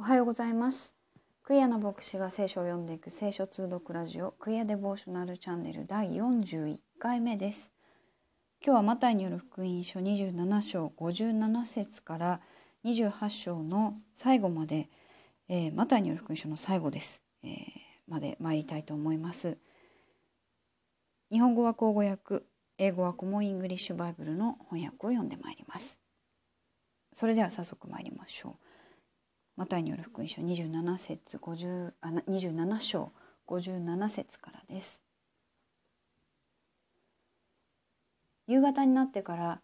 おはようございます。クイアの牧師が聖書を読んでいく聖書通読ラジオクイアデボーショナルチャンネル第41回目です。今日はマタイによる福音書27章57節から28章の最後まで、えー、マタイによる福音書の最後です、えー、まで参りたいと思います。日本語は口語訳英語はコモンイングリッシュバイブルの翻訳を読んでまいります。それでは早速参りましょう。マタイによる福音書27節50あ27章57節からです。夕方になってから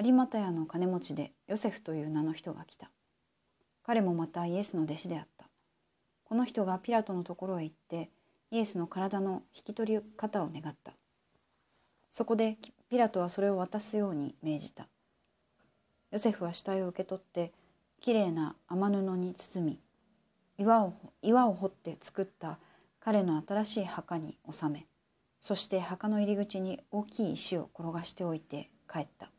有股屋の金持ちでヨセフという名の人が来た。彼もまたイエスの弟子であった。この人がピラトのところへ行ってイエスの体の引き取り方を願った。そこでピラトはそれを渡すように命じた。ヨセフは死体を受け取ってきれいな雨布に包み岩を岩を掘って作った彼の新しい墓に収めそして墓の入り口に大きい石を転がしておいて帰った。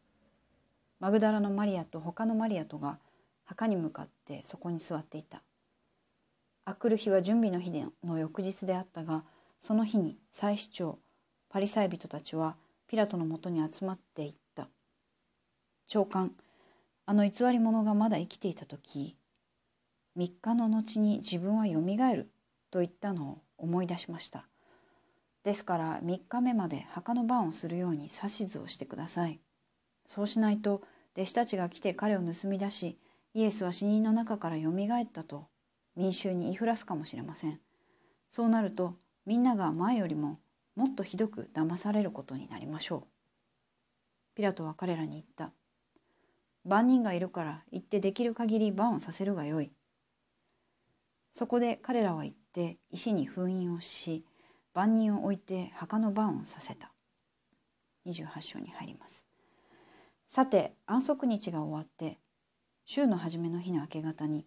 マグダラのマリアと他のマリアとが墓に向かってそこに座っていた。あくる日は準備の日の翌日であったがその日に祭司長パリサイ人たちはピラトのもとに集まっていった。長官あの偽り者がまだ生きていた時3日の後に自分はよみがえると言ったのを思い出しました。ですから3日目まで墓の番をするように指図をしてください。そうしないと弟子たちが来て彼を盗み出しイエスは死人の中からよみがえったと民衆に言いふらすかもしれません。そうなるとみんなが前よりももっとひどく騙されることになりましょう。ピラトは彼らに言った。万人がいるから行ってできる限り番をさせるがよい。そこで彼らは行って石に封印をし万人を置いて墓の番をさせた。28章に入ります。さて安息日が終わって週の初めの日の明け方に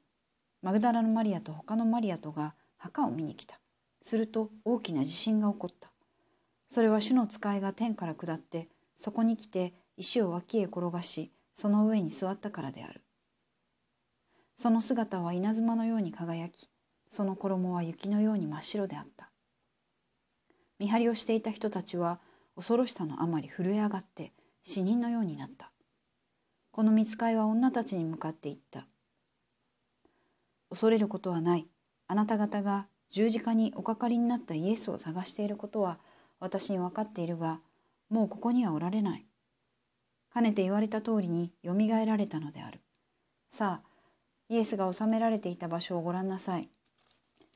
マグダラのマリアと他のマリアとが墓を見に来た。すると大きな地震が起こった。それは主の使いが天から下ってそこに来て石を脇へ転がしその上に座ったからである。その姿は稲妻のように輝き、その衣は雪のように真っ白であった。見張りをしていた人たちは恐ろしさのあまり震え上がって死人のようになった。この見つかいは女たちに向かって言った。恐れることはない。あなた方が十字架におかかりになったイエスを探していることは私に分かっているが、もうここにはおられない。かねて言われた通りによみがえられたのである。さあ、イエスが収められていた場所をご覧なさい。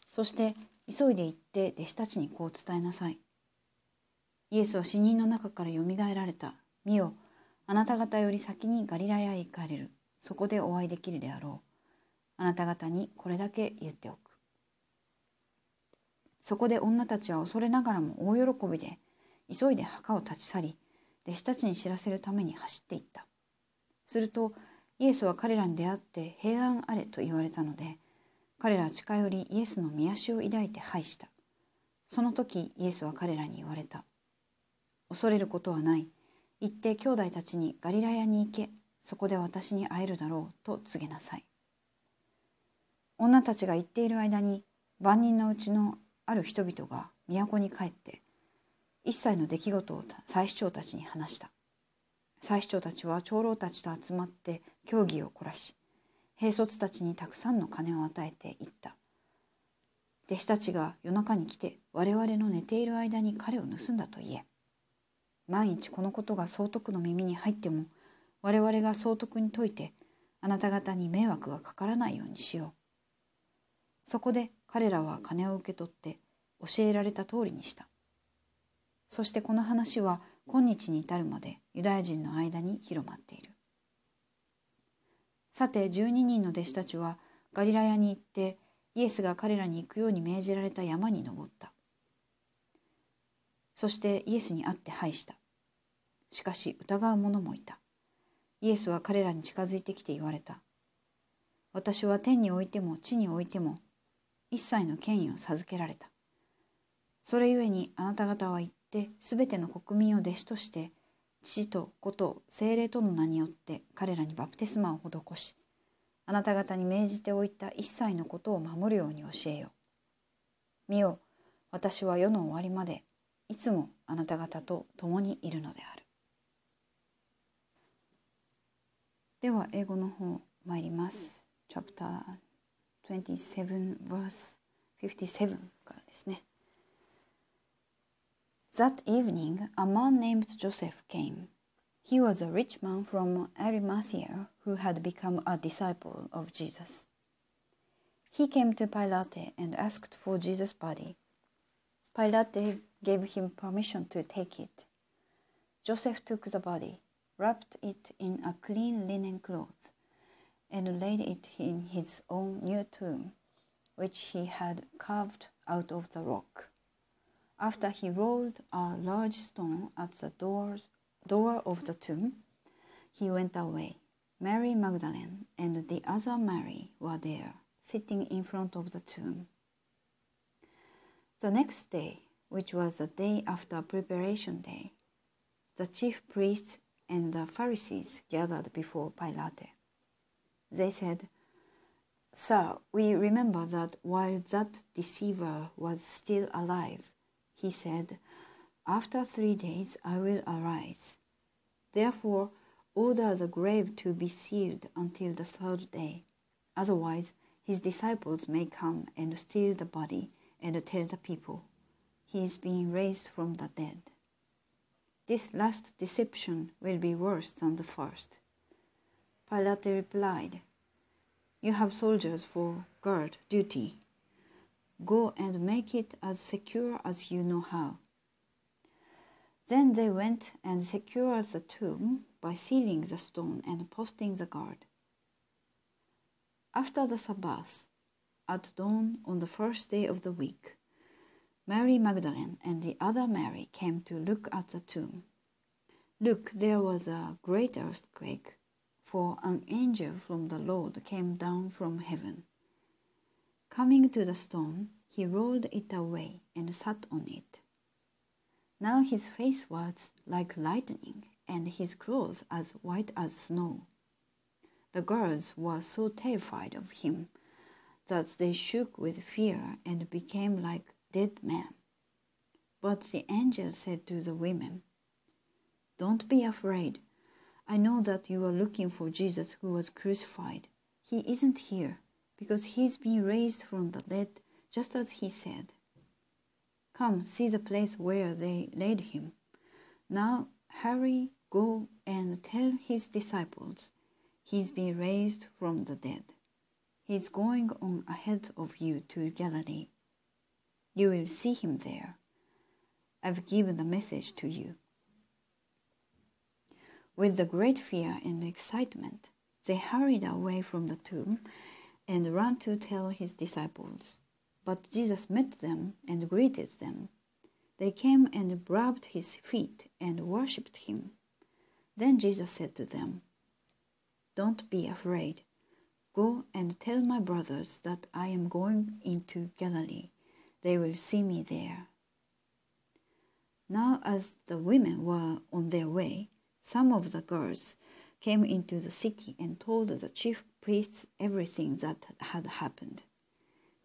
そして急いで行って弟子たちにこう伝えなさい。イエスは死人の中からよみがえられた。見よ、あなた方より先にガリラヤへ行かれる。そこでお会いできるであろう。あなた方にこれだけ言っておく。そこで女たちは恐れながらも大喜びで急いで墓を立ち去り弟子たちに知らせるために走っていった。するとイエスは彼らに出会って平安あれと言われたので彼らは近寄りイエスの見足を抱いて拝した。その時イエスは彼らに言われた。恐れることはない。行って兄弟たちにガリラヤに行け。そこで私に会えるだろうと告げなさい。女たちが言っている間に万人のうちのある人々が都に帰って一切の出来事を祭司長たちに話した。祭司長たちは長老たちと集まって協議を凝らし、兵卒たちにたくさんの金を与えていった。弟子たちが夜中に来て我々の寝ている間に彼を盗んだと言え。万一このことが総督の耳に入っても我々が総督に説いてあなた方に迷惑がかからないようにしよう。そこで彼らは金を受け取って教えられた通りにした。そしてこの話は今日に至るまでユダヤ人の間に広まっている。さて12人の弟子たちはガリラヤに行ってイエスが彼らに行くように命じられた山に登った。そしてイエスに会って拝した。しかし疑う者もいた。イエスは彼らに近づいてきて言われた。私は天においても地においても一切の権威を授けられた。それゆえにあなた方は言ってすべての国民を弟子として父と子と精霊との名によって彼らにバプテスマを施しあなた方に命じておいた一切のことを守るように教えよ。見よ、私は世の終わりまでいつもあなた方と共にいるのである。では英語の方参ります。Chapter 27 verse 57からですね。That evening, a man named Joseph came. He was a rich man from Arimathea who had become a disciple of Jesus. He came to Pilate and asked for Jesus' body. Pilate gave him permission to take it. Joseph took the body, wrapped it in a clean linen cloth, and laid it in his own new tomb, which he had carved out of the rock. After he rolled a large stone at the doors door of the tomb, he went away. Mary Magdalene and the other Mary were there, sitting in front of the tomb. The next day, which was the day after preparation day, the chief priests and the Pharisees gathered before Pilate. They said, Sir, we remember that while that deceiver was still alive, he said, After three days I will arise. Therefore, order the grave to be sealed until the third day. Otherwise, his disciples may come and steal the body and tell the people, He is being raised from the dead. This last deception will be worse than the first. Pilate replied, You have soldiers for guard duty. Go and make it as secure as you know how. Then they went and secured the tomb by sealing the stone and posting the guard. After the Sabbath, at dawn on the first day of the week, Mary Magdalene and the other Mary came to look at the tomb. Look, there was a great earthquake, for an angel from the Lord came down from heaven. Coming to the stone, he rolled it away and sat on it. Now his face was like lightning, and his clothes as white as snow. The girls were so terrified of him that they shook with fear and became like dead men. But the angel said to the women, Don't be afraid. I know that you are looking for Jesus who was crucified. He isn't here because he's been raised from the dead just as he said. Come, see the place where they laid him. Now hurry, go and tell his disciples he's been raised from the dead. He's going on ahead of you to Galilee. You will see him there. I've given the message to you. With the great fear and excitement, they hurried away from the tomb and ran to tell his disciples. But Jesus met them and greeted them. They came and rubbed his feet and worshipped him. Then Jesus said to them, Don't be afraid. Go and tell my brothers that I am going into Galilee. They will see me there. Now, as the women were on their way, some of the girls came into the city and told the chief priests everything that had happened.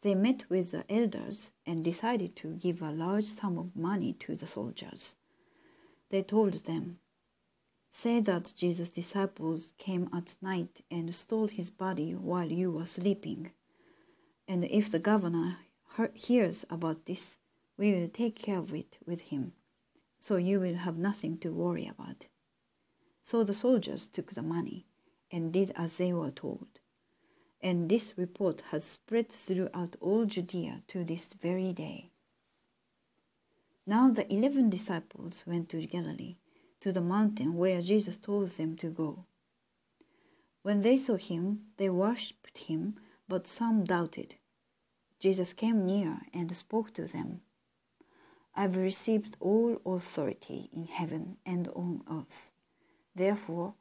They met with the elders and decided to give a large sum of money to the soldiers. They told them, Say that Jesus' disciples came at night and stole his body while you were sleeping. And if the governor hears about this, we will take care of it with him, so you will have nothing to worry about. So the soldiers took the money and did as they were told and this report has spread throughout all Judea to this very day. Now the eleven disciples went to Galilee, to the mountain where Jesus told them to go. When they saw him, they worshipped him, but some doubted. Jesus came near and spoke to them. I've received all authority in heaven and on earth. Therefore,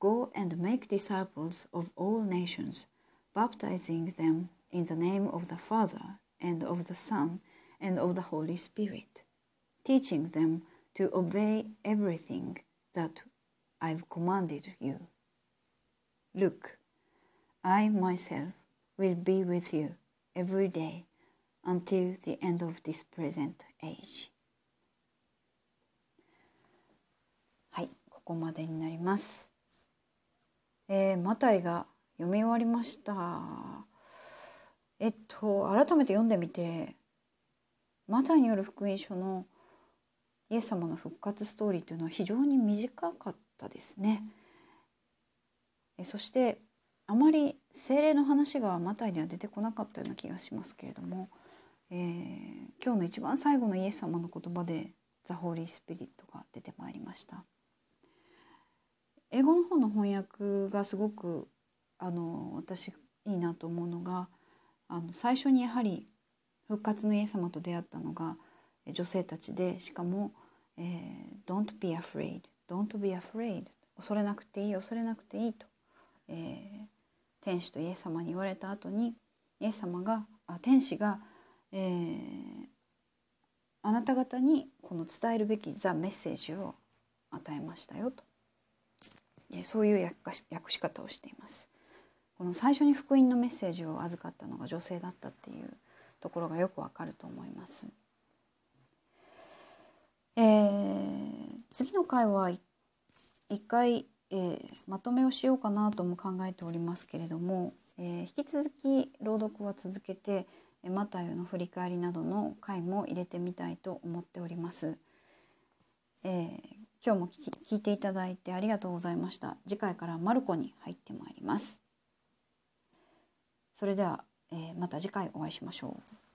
go and make disciples of all nations, baptizing them in the name of the Father, and of the Son, and of the Holy Spirit, teaching them to obey everything that I've commanded you. Look, I myself will be with you every day until the end of this present age. はい。こまでになりますえー、マタイが読み終わりましたえっと改めて読んでみてマタイによる福音書のイエス様の復活ストーリーというのは非常に短かったですね。えそしてあまり精霊の話がマタイには出てこなかったような気がしますけれども、えー、今日の一番最後のイエス様の言葉で「ザ・ホーリー・スピリット」が出てまいりました。英語の方の翻訳がすごくあの私いいなと思うのがあの最初にやはり復活のイエス様と出会ったのが女性たちでしかも、えー、Don't be afraid Don't be afraid 恐れなくていい恐れなくていいと、えー、天使とイエス様に言われた後にイエス様があ天使が、えー、あなた方にこの伝えるべきザ・メッセージを与えましたよと。そういう訳し方をしています。この最初に福音のメッセージを預かったのが女性だったっていうところがよくわかると思います。えー、次の回は一回、えー、まとめをしようかなとも考えておりますけれども、えー、引き続き朗読は続けてマタイの振り返りなどの回も入れてみたいと思っております。えー、今日も聞いていただいてありがとうございました。次回からマルコに入ってまいります。それでは、えー、また次回お会いしましょう。